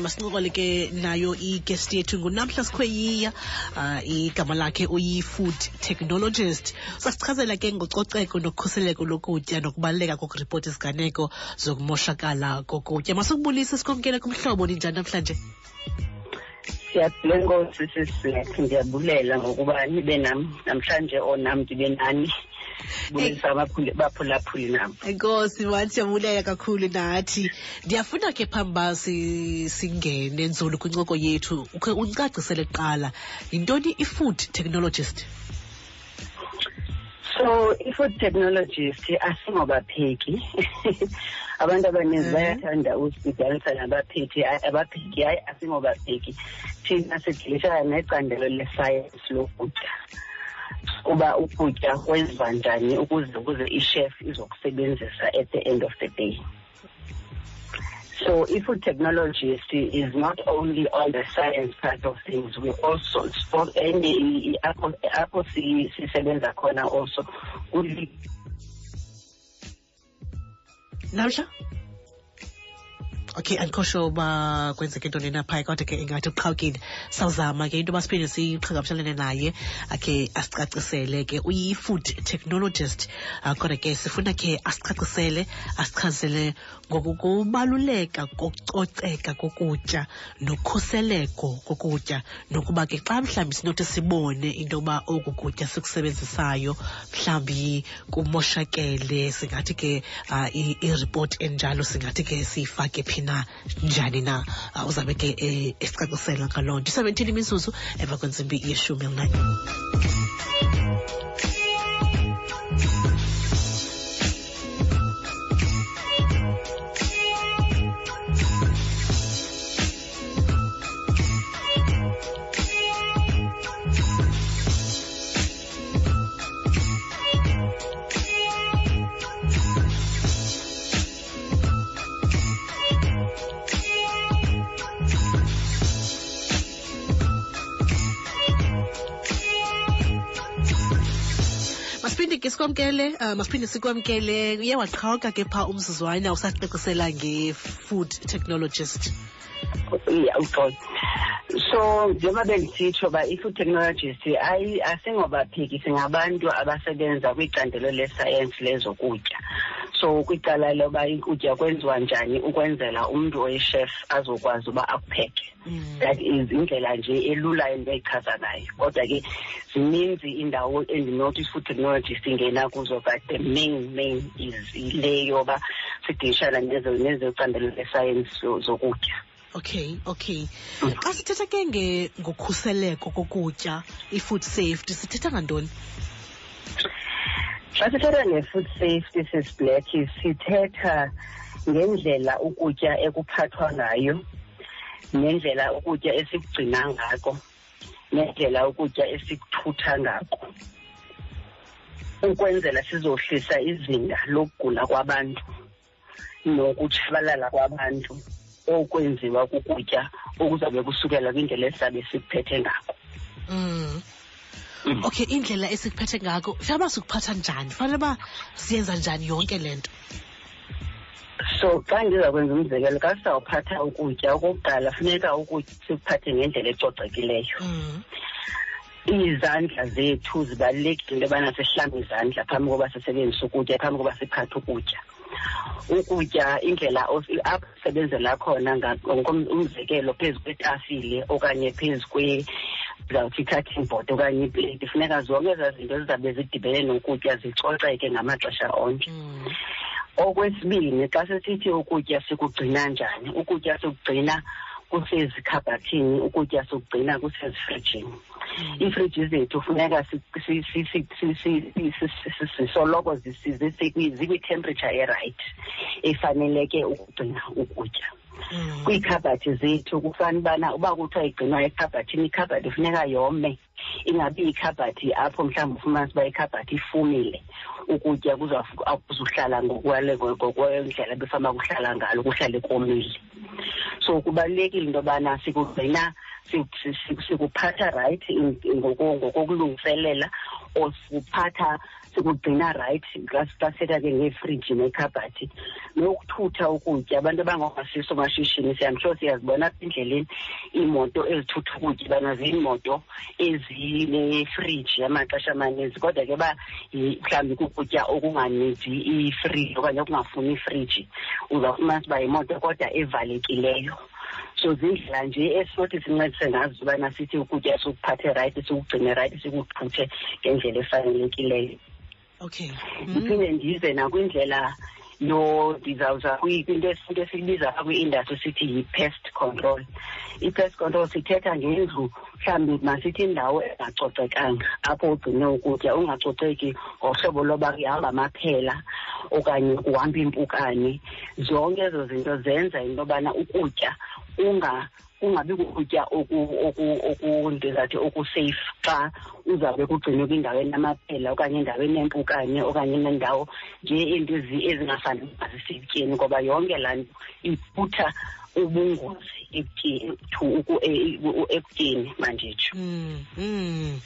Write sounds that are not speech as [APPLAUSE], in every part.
masincokole ke nayo igest yethu ngunamhla sikhweyiya um igama lakhe uyi-food technologist. Sasichazela ke ngococeko nokhuseleko lokutya nokubaluleka kokuripoti iziganeko zokumoshakala kokutya. Masukubulisa sikhomkele kumhlobo ninjani namhlanje. Siyabulenkosi nkosi sisilethu ndiyabulela ngokuba nibe nam namhlanje onam ndibe nani bulisa baphulaphuli nam enkosi mani siyabulela kakhulu nathi ndiyafuna ke phambi uba singene nzulu kwincoko yethu. Ukhe uncacisele kuqala yintoni i-food technologist? So i-food technologist asingobapheki. [LAUGHS] Abantu abaninzi bayathanda usidanisa nabaphethi abapheki hayi asingobapheki. Thina sidilishana necandelo lesayensi lokutya kuba ukutya kwenziwa njani ukuze ukuze i-chef izokusebenzisa at the end of the day? So i-food technologist is not only on the science part of things we also apho sisebenza khona also. Namhla okay andikho uba kwenzeke ntoni na kodwa ke ingathi uqhawukile sawuzama ke into yoba siphinde siqhagamshelane naye akhe asicacisele ke. Uyi-food technologist uh, kodwa ke sifuna ke asicacisele asichazele ngokubaluleka kokucoceka kokutya nokhuseleko kokutya. Nokuba ke xa mhlawumbi sinothi sibone into yoba oku kutya sikusebenzisayo mhlawumbi kumoshakele singathi ke uh, iripoti enjalo singathi ke siyifake phi njani na uh, uzabe ke eh, esicacisela ngaloo nto. Isebentini imizuzu emva kwentsimbi yeshumi elinanye masiphinde ke sikwamkele uh, masiphinde sikwamkele. Uye waqhawuka ke phaa umzuzwana usaqiqisela nge-food technologist. Yeah uxolo so njengoba bendisitsho uba i-food technologist ayi asingobapheki singabantu abasebenza kwicandelo lesayensi lezokutya so kwicala loba ukutya kwenziwa njani ukwenzela umntu oyi-chef azokwazi uba akupheke? That is indlela nje elula endiyayichaza ngayo. Kodwa ke zininzi iindawo endinothi i-food technologist ingena kuzo but the main main is le yoba sidishana nezocandelo lesayensi zokutya. Okay okay. Xa sithetha ke ngokhuseleko kokutya i-food safety sithetha ngantoni xa sithetha nge-food safety sisiblack sithetha ngendlela ukutya ekuphathwa ngayo nendlela ukutya esikugcina ngako nendlela ukutya esikuthutha ngako ukwenzela sizohlisa izinga lokugula kwabantu nokutshabalala kwabantu okwenziwa kukutya okuzabe kusukela kwindlela esizabe sikuphethe ngako mm. Okay indlela esikuphethe ngako uba sikuphatha njani? Fanele uba siyenza njani yonke le nto? So xa ndiza kwenza umzekelo xa sizawuphatha ukutya okokuqala funeka ukutya sikuphathe ngendlela ecocekileyo. Mm. izandla zethu zibalulekile into yobana sihlambe izandla phambi koba sisebenzise ukutya phambi koba siphathe ukutya. Ukutya indlela apho sisebenzela khona umzekelo phezu kwetafile okanye phezu kwe zawuthi i-cutting board okanye iplate funeka zonke ezaa zinto zizabe zidibene nokutya zicoceke ngamaxesha onke Mm. okwesibini xa sesithi ukutya sikugcina njani ukutya sikugcina kusezikhabhathini ukutya sikugcina kusezifrijini iifriji zethu funeka zisoloko zikwitemperature erayithi efaneleke ukugcina ukutya Mm. Kwiikhabhathi zethu kufana ubana uba kuthiwa igcinwa ekhabhathini ikhabhathi funeka yome. Ingabi yikhabhathi apho mhlawumbi ufumanisa uba ikhabhathi ifumile. Ukutya kuzuhlala ngokwendlela befana kuhlala ngalo kuhlale komile. So kubalulekile into yobana sikugcina sikuphatha rayithi ngokokulungiselela or sikuphatha sikugcina right xa sithetha ke ngeefriji nekhabhathi nokuthutha ukutya abantu abangomasiso mashishini siyamsho siyazibona apha endleleni iimoto ezithutha ukutya bana ziimoto ezinefriji amaxesha amaninzi kodwa ke uba mhlawumbi kukutya okunganidi ifriji okanye okungafuni ifriji uzawufumanisa uba yimoto kodwa evalekileyo. So zindlela nje esinothi sincedise ngazo ubana sithi ukutya sikuphathe rayithi sikugcine rayithi sikuthuthe ngendlela efanelekileyo. Okay. Ndiphinde ndize nakwindlela yo ndizawuza kwinto into esiyibiza kwi-industry sithi yi-pest control. I-pest control sithetha ngendlu mhlawumbi masithi indawo engacocekanga apho ugcine ukutya ungacoceki ngohlobo loba kuhamba amaphela okanye kuhamba iimpukane zonke ezo zinto zenza into yobana ukutya unga kungabi kukutya ndizathi okusafe xa uzawube kugcinwe kwindawo enamaphela okanye endaweni empukane okanye nendawo nje into ezingafanele zisekutyeni ngoba yonke laa nto iphutha ubungozi ekutyeni manditsho mm, mm.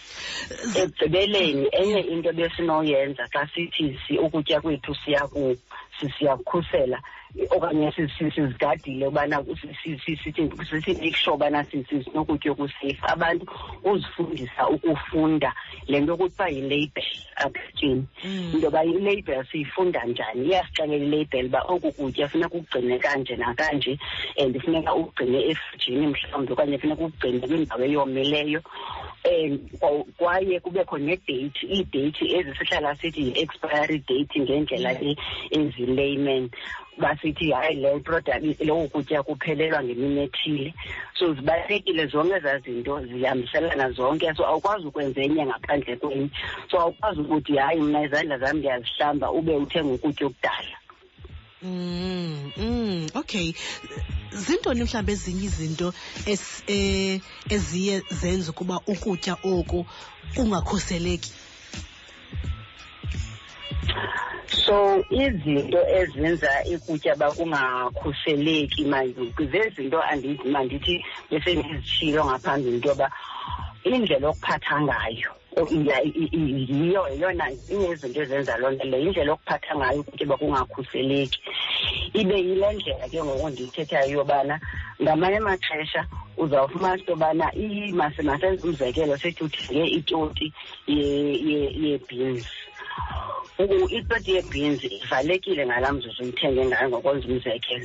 ekugqibeleni enye into besinoyenza xa sithi ukutya kwethu siyakukhusela okanye sizigadile ubana sithi-make sure ubana sinokutya okusafe. Abantu uzifundisa ukufunda le nto kuthiwa yilabel apha etyeni Mm. into yoba ilabel siyifunda njani? Iyasixelela ilabel uba oku kutya funeka ukugcine kanje nakanje and funeka ukugcine efrijini mhlawumbi okanye funeka ukugcine kwindawo eyomileyo um kwaye kubekho nedeyithi iideyithi ezi sihlala sithi yi-expiry date ngendlela e- ezi-layman basithi hayi le product lowo kutya kuphelelwa ngemini ethile. So zibalulekile zonke ezaa zinto zihambiselana zonke. So awukwazi ukwenza enye ngaphandle kwenye so awukwazi ukuthi hayi mna izandla zam ndiyazihlamba ube uthenga ukutya okudala Mm, mm, okay. Zintoni mhlawumbi ezinye izinto eh, eziye zenza ukuba ukutya oku kungakhuseleki? So izinto ezenza ikutya uba kungakhuseleki manduku zezinto andithi mandithi besendizitshilo ngaphambili into yoba indlela okuphatha ngayo yiyo yeyona inezinto ezenza loo nto leyo. Indlela okuphatha ngayo ukutya uba kungakhuseleki ibe yile ndlela ke ngoku ndiyithethayo yobana ngamanye amaxesha uzawufumana into yobana i- mase- masenze umzekelo sithi uthenge itoti ye- ye- ye-beans. Itoti ye-beans ivalekile ngalaa mzuzu uyithenge ngayo ngokwenza umzekelo.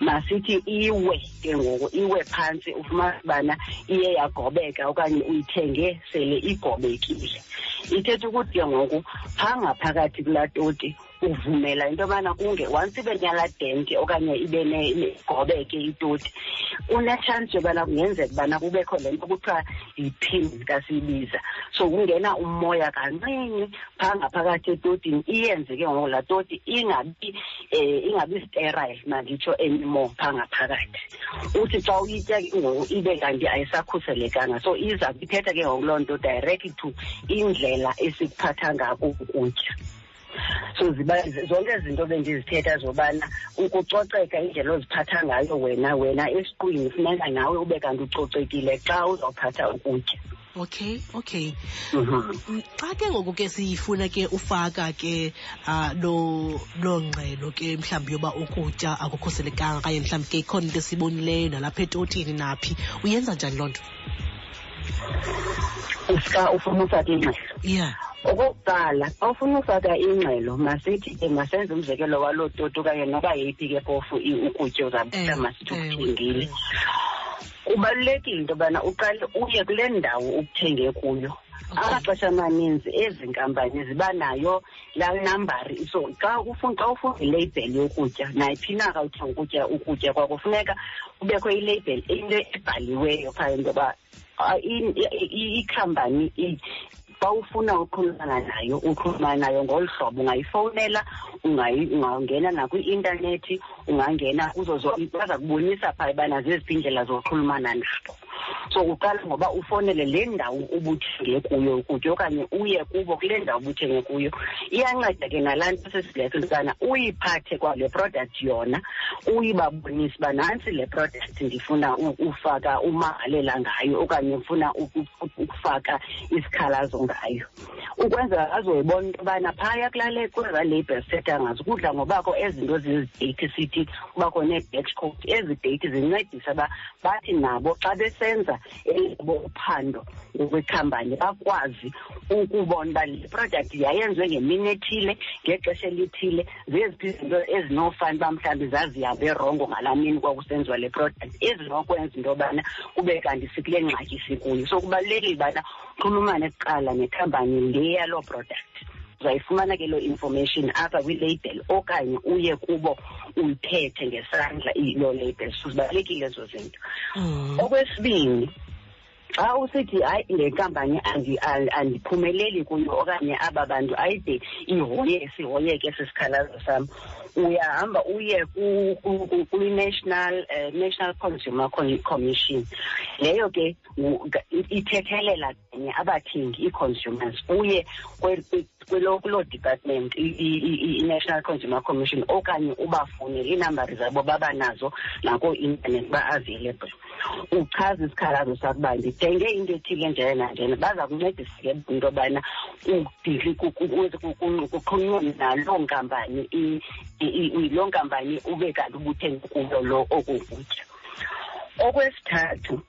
Masithi iwe ke ngoku iwe phantsi ufumana ubana iye yagobeka okanye uyithenge sele igobekile. Ithetha ukuthi ke ngoku phaa ngaphakathi kulaa toti uvumela into yobana kunge once ibe nyala denti okanye ibe ne- igobeke itoti unetshansi yobana kungenzeka ubana kubekho le nto kuthiwa yi-pins ka siyibiza so kungena umoya kancinci phaa ngaphakathi etotini iyenze ke ngoku laa toti ingabi um ingabi sterile manditsho anymore phaa ngaphakathi uthi xa uyitya ke ngoku ibe kanti ayisakhuselekanga. So iza ithetha ke ngoku loo nto direct to indlela esikuphatha ngako ukutya. So ziba zonke izinto bendizithetha zobana ukucoceka indlela oziphatha ngayo wena wena esiqwini funeka nawe ube kanti ucocekile xa uzawuphatha ukutya. Okay okay. Mhm. Xa ke ngoku ke siyifuna ke ufaka ke lo lo ngxelo ke mhlawumbi yoba ukutya akukhuselekanga okanye mhlawumbi ke ikhona into esibonileyo nalapha etotini naphi. Uyenza njani loo nto? Usika ufuna ufake ingxelo? Yeah okokuqala xa ufuna ufaka ingxelo masithi ke masenze umzekelo waloo toti okanye noba yeyiphi ke phofu i- ukutya uzabutha Ewe, masithi ukuthengile kubalulekile into yobana uqale uye kule ndawo ukuthenge kuyo amaxesha amaninzi ezi nkampani ziba nayo laa nambari so xa xa ufuna ileyibheli yokutya nayiphi na ka uthenga ukutya ukutya kwakho funeka kubekho ileyibheli into ebhaliweyo phaa into yoba ah, ikhampani i- xa ufuna uxhulumana nayo uxhulumana nayo ngolu hlobo. Ungayifowunela ungayi- ungangena nakwi-intanethi ungangena kuzo zonke baza kubonisa phaa ubana zeziphi iindlela zoxhulumana nabo. So uqala ngoba ufowunele le ndawo ubuthenge kuyo ukutya okanye uye kubo kule ndawo ubuthenge kuyo. Iyanceda ke nalaa nto sesiletha into uyiphathe kwale product yona uyibabonise uba nantsi le product ndifuna ufaka umangalela ngayo okanye uku- ukufaka isikhalazo ngayo. Ukwenzela azoyibona into yobana phaya kulale kweza labels setha ngobakho ezinto zizideyithi sithi kubakho nee-batch code. Ezi deyithi zincedisa uba bathi nabo xa besenza elabo uphando ngokwekhampani bakwazi ukubona uba le product yayenziwe ngemini ethile ngexesha elithile. Zeziphi izinto ezinofani uba mhlawumbi zazihambe rongo ngalaa mini kwakusenziwa le product ezinokwenza into yobana kube kanti sikule ngxaki sikuyo. So kubalulekile ubana uxhulumane kuqala nekhampani le yaloo product uzayifumana ke loo information apha kwilabel okanye uye kubo uyiphethe ngesandla loo label. So zibalulekile ezo zinto. Mm. okwesibini xa usithi hayi le nkampani andiphumeleli kuyo okanye aba bantu ayide ihoye sihoyeke esi sikhalazo sam. Uyahamba uye kwi-national uh, national consumer commission. Leyo ke ithethelela kanye abathengi ii-consumers uye kwe- kwe- kwelo kuloo department i- i- i- i-national consumer commission okanye ubafunele iinambari zabo babanazo nakoo-intanethi ba-available uchaza isikhalazo sakuba ndithenge into ethile njena nanjena baza kuncedisa ke into yobana udili ku- ku- ku- ku- ku- kuxhunywe naloo nkampani i- i- i- loo nkampani ube kanti ubuthenge kuyo lo oku kutya okwesithathu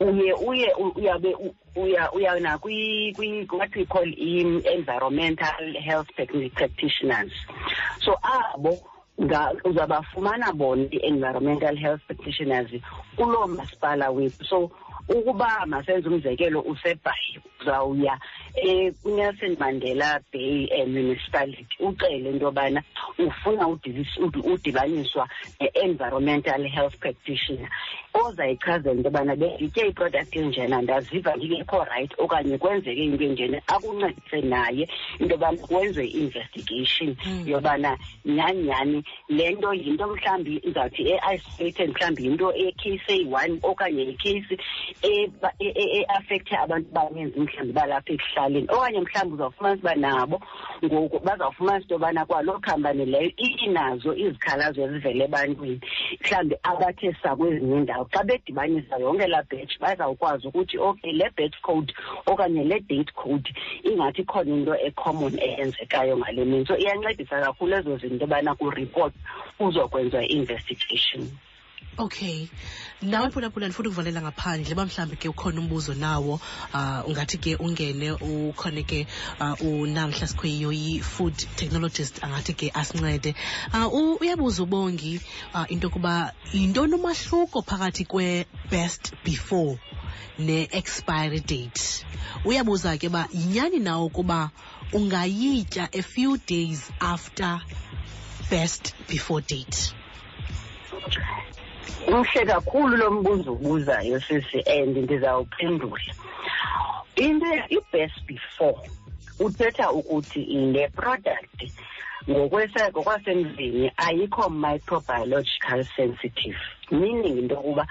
uye uye u- uyabe u- uya uya nakwi kwi- what we call i-environmental health technique practitioners. So abo nga- uzabafumana bona i-environmental health practitioners kuloo masipala wethu. So ukuba masenze umzekelo usebhayi uzawuya eh, kunelson mandela bay eh, municipality ucele into yobana ufuna udibaniswa ne-environmental health practitioner ozayichazela into yobana benditye iproduct enjena ndaziva ndingekho rayithi okanye kwenzeke into enjena akuncedise naye into yobana kwenziwe i-investigation Mm. yobana nyhani nyhani le nto yinto mhlawumbi izawuthi e-isolated mhlawumbi yinto ecase eyi-one okanye yicase eba- e- e- e-affecthe abantu abaninzi mhlawumbi balapha ekuhlaleni. Okanye mhlawumbi uzawufumanisa uba nabo ngoku bazawufumanisa into yobana kwaloo khampani leyo inazo izikhalazo ezivela ebantwini. Mhlawumbi abathe sakwezinye iindawo xa bedibanisa yonke laa batch bazawukwazi ukuthi okay le batch code okanye le date code ingathi khona into ecommon eyenzekayo ngale mini. So iyancedisa kakhulu ezo zinto yobana kuriport kuzokwenziwa i-investigation okay. Nawe phulaphula ndifuna ukuvalela ngaphandle uba mhlawumbi ke ukhona umbuzo nawo uh, ungathi ke ungene ukhona ke uh, unamhla sikhoyiyo yi-food technologist angathi ke asincede. Uh, uyabuza ubongi uh, into yokuba yintoni umahluko phakathi kwe-best before ne-expiry date? Uyabuza ke uba yinyani nawo ukuba ungayitya a few days after best before date umhle kakhulu lo mbuzo ubuzayo sisi and ndizawuphendula into i-best before uthetha ukuthi le product ngokwesa- ngokwasemzini ayikho microbiological sensitive. Meaning into yokuba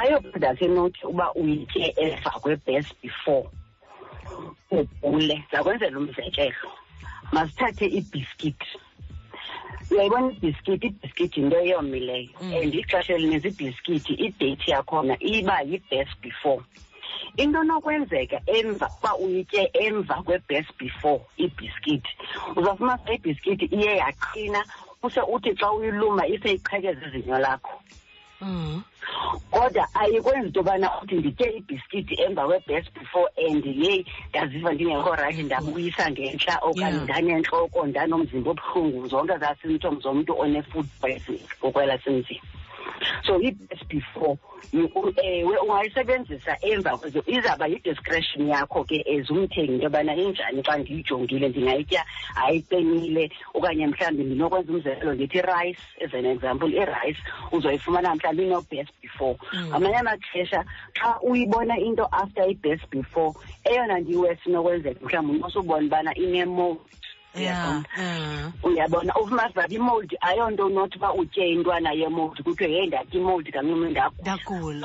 ayo product enothi uba uyitye emva kwe-best before ugule zakwenzela umzekelo. Masithathe ibhiskithi uyayibona ibhiskithi ibhiskithi yinto eyomileyo Mm. and ixesha elininzi ibhiskithi ideyithi yakhona iba yi-best before into nokwenzeka emva uba uyitye emva kwe-best before ibhiskithi uzawufumanisa ibhiskithi iye yaqina use uthi xa uyiluma iseyiqhekeza izinyo lakho mm. Kodwa ayikwenzi into yobana uthi nditye ibhiskithi emva kwe-best before and yeyi ndaziva ndingekho rayithi ndabuyisa ngentla okanye Yeah. ndanentloko ndanomzimba obuhlungu. Zonke zaa symptoms zomntu one-food poisoning ngokwelasemzini so i-best before ewe ungayisebenzisa emva izawuba yi-discretion yakho ke as umthengi into yobana injani xa ndiyijongile ndingayitya ayiqinile okanye mhlawumbi ndinokwenza umzekelo ndithi rice as an example irice uzoyifumana mhlawumbi ino-best before Mm. ngamanye amaxesha xa uyibona into after i-best before eyona ndiwesi inokwenzeka mhlawumbi unosubona ubana ine-mold yeah yeah uyabona imold ayonto unothi uba utye intwana yemold kuthiwe hey ndatya imold kancinci ndakho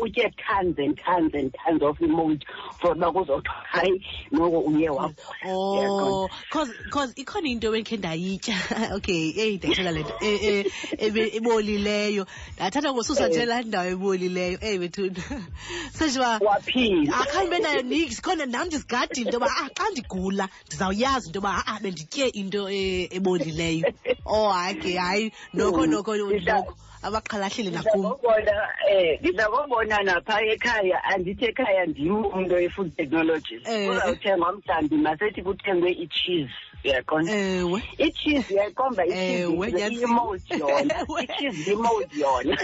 utye tons and tons and tons of imold for uba kuzothiwa hayi noko uye wagula Oh, cause ikhona into ebekhe ndayitya. [LAUGHS] Okay, eyi ndayithola lento eh eh ebolileyo. Ndathatha ngosusa Eh. nje laa ndawo ebolileyo. Hey bethuna. [LAUGHS] Senjiba waphila akhange benayo nix khona nam ndizigadile into yoba ah xa ndigula ndizawuyazi into yoba ah benditye into eh, ebolileyo? [LAUGHS] Oh hayi ke hayi noko noko noko abaqhalahlile nakum ndizakubona um ndizakubona napha ekhaya andithi ekhaya ndim umntu oyi-food technologist Eh. kuzawuthengwa mhlawumbi masethi kuthengwe itshizi uyaqonda? Ewe. Itshizi uyayiqomba Ewe, itshizi yazi- imold yona [LAUGHS] Ewe. itshizi imold yona.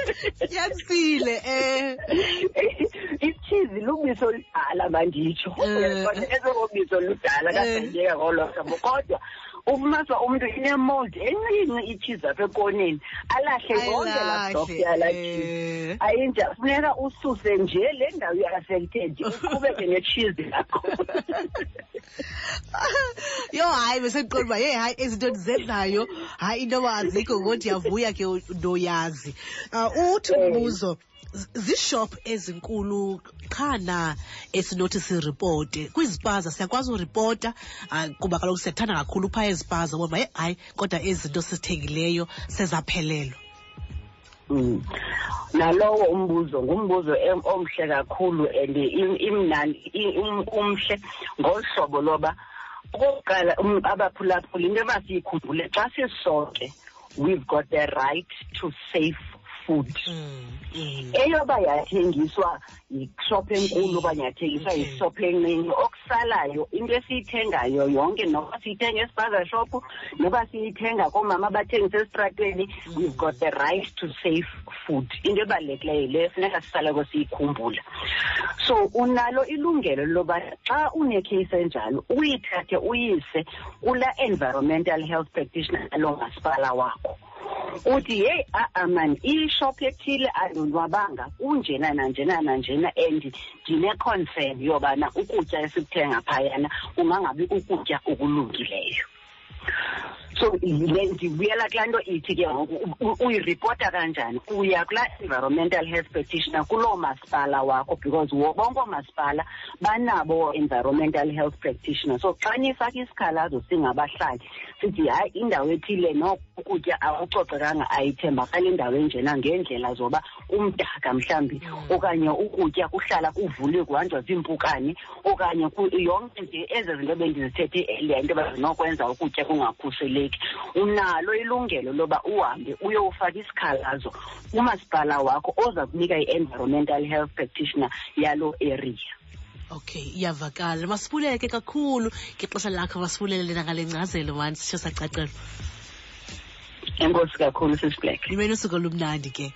[LAUGHS] Yansile eh. [LAUGHS] Itshizi lubiso oludala manditsho. Eh. uyaqonda ezokobiso ludala kadangeka ngolo hlobo kodwa ufumaswa umntu inemold encinci itshizi apha ekoneni alahle zonke laa stock yalaa tshizi eh ayinja funeka ususe nje le ndawo i-affected uqhubeke netshizi yakho [LAUGHS] yo hayi besendiqonda uba ye hayi izinto ndizenzayo hayi into yoba azikho ngo ndiyavuya ke ndoyazi. Um uthi Eh. umbuzo z- ziishop ezinkulu qha na esinothi siripote kwizipaza siyakwazi uripota um kuba kaloku siyathanda kakhulu phaa ezipaza ubona ye hayi kodwa ezinto zinto sizithengileyo sezaphelelwa Mm. nalowo umbuzo ngumbuzo omhle kakhulu and imnani um- umhle ngohlobo loba okokuqala um, abaphulaphuli into ebasiyikhumbule xa sisonke we've got the right to safe food Mm. eyoba yathengiswa yishop enkulu okanye yathengiswa Okay. yishop encinci okusalayo into esiyithengayo yonke noba siyithenga esipaza shop noba siyithenga koomama abathengisa esitratweni we've got the right to safe food. Into ebalulekileyo leyo funeka sisaleko siyikhumbula. So unalo ilungelo loba xa unekheyisi enjalo uyithathe uyise kula environmental health practitioner alo masipala wakho. Uthi yeyi a-a mani ishop ethile andonwabanga kunjena nanjena nanjena and ndine-concern yobana ukutya esikuthenga phayana kungangabi ukutya okulungileyo. So yile ndibuyela kulaa nto ithi ke ngoku uyiripota kanjani? Uya kulaa environmental health practitioner kuloo masipala wakho because bonke oomasipala banabo environmental health practitioner so xa nifaka isikhalazo singabahlali sithi hayi indawo ethile noko ukutya akucocekanga ayithembakale indawo enjena ngeendlela zoba umdaka mhlawumbi. Okanye ukutya kuhlala kuvuliwe kuhanjwa ziimpukane okanye yonke nje ezi zinto bendizithethe earlier into yoba zinokwenza ukutya kungakhuseleki unalo ilungelo loba uhambe uyowufaka isikhalazo kumasipala wakho oza kunika i-environmental health practitioner yaloo area. Okay iyavakala. Masibuleke kakhulu. Ngexesha lakho masibulele nangale nkcazelo mani sitsho sacacelwa. Enkosi kakhulu sisiblack imeni usuku olumnandi ke.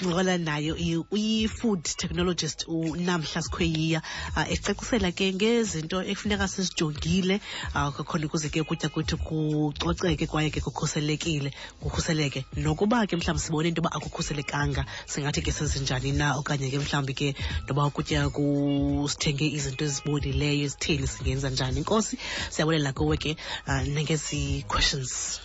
Ncokola nayo uyi-food technologist unamhla sikhweyiya uh, ecacisela ke ngezinto ekufuneka sizijongile uh, kakhona ukuze ke ukutya kwethu kucoceke kwaye ke kukhuselekile. Kukhuseleke. Nokuba ke mhlawumbi sibone into yoba akukhuselekanga singathi ke sezinjani na okanye ke mhlawumbi ke noba ukutya kusithenge izinto ezibolileyo ezitheni singenza njani? Inkosi siyabulela kuwe ke uh, nangezi questions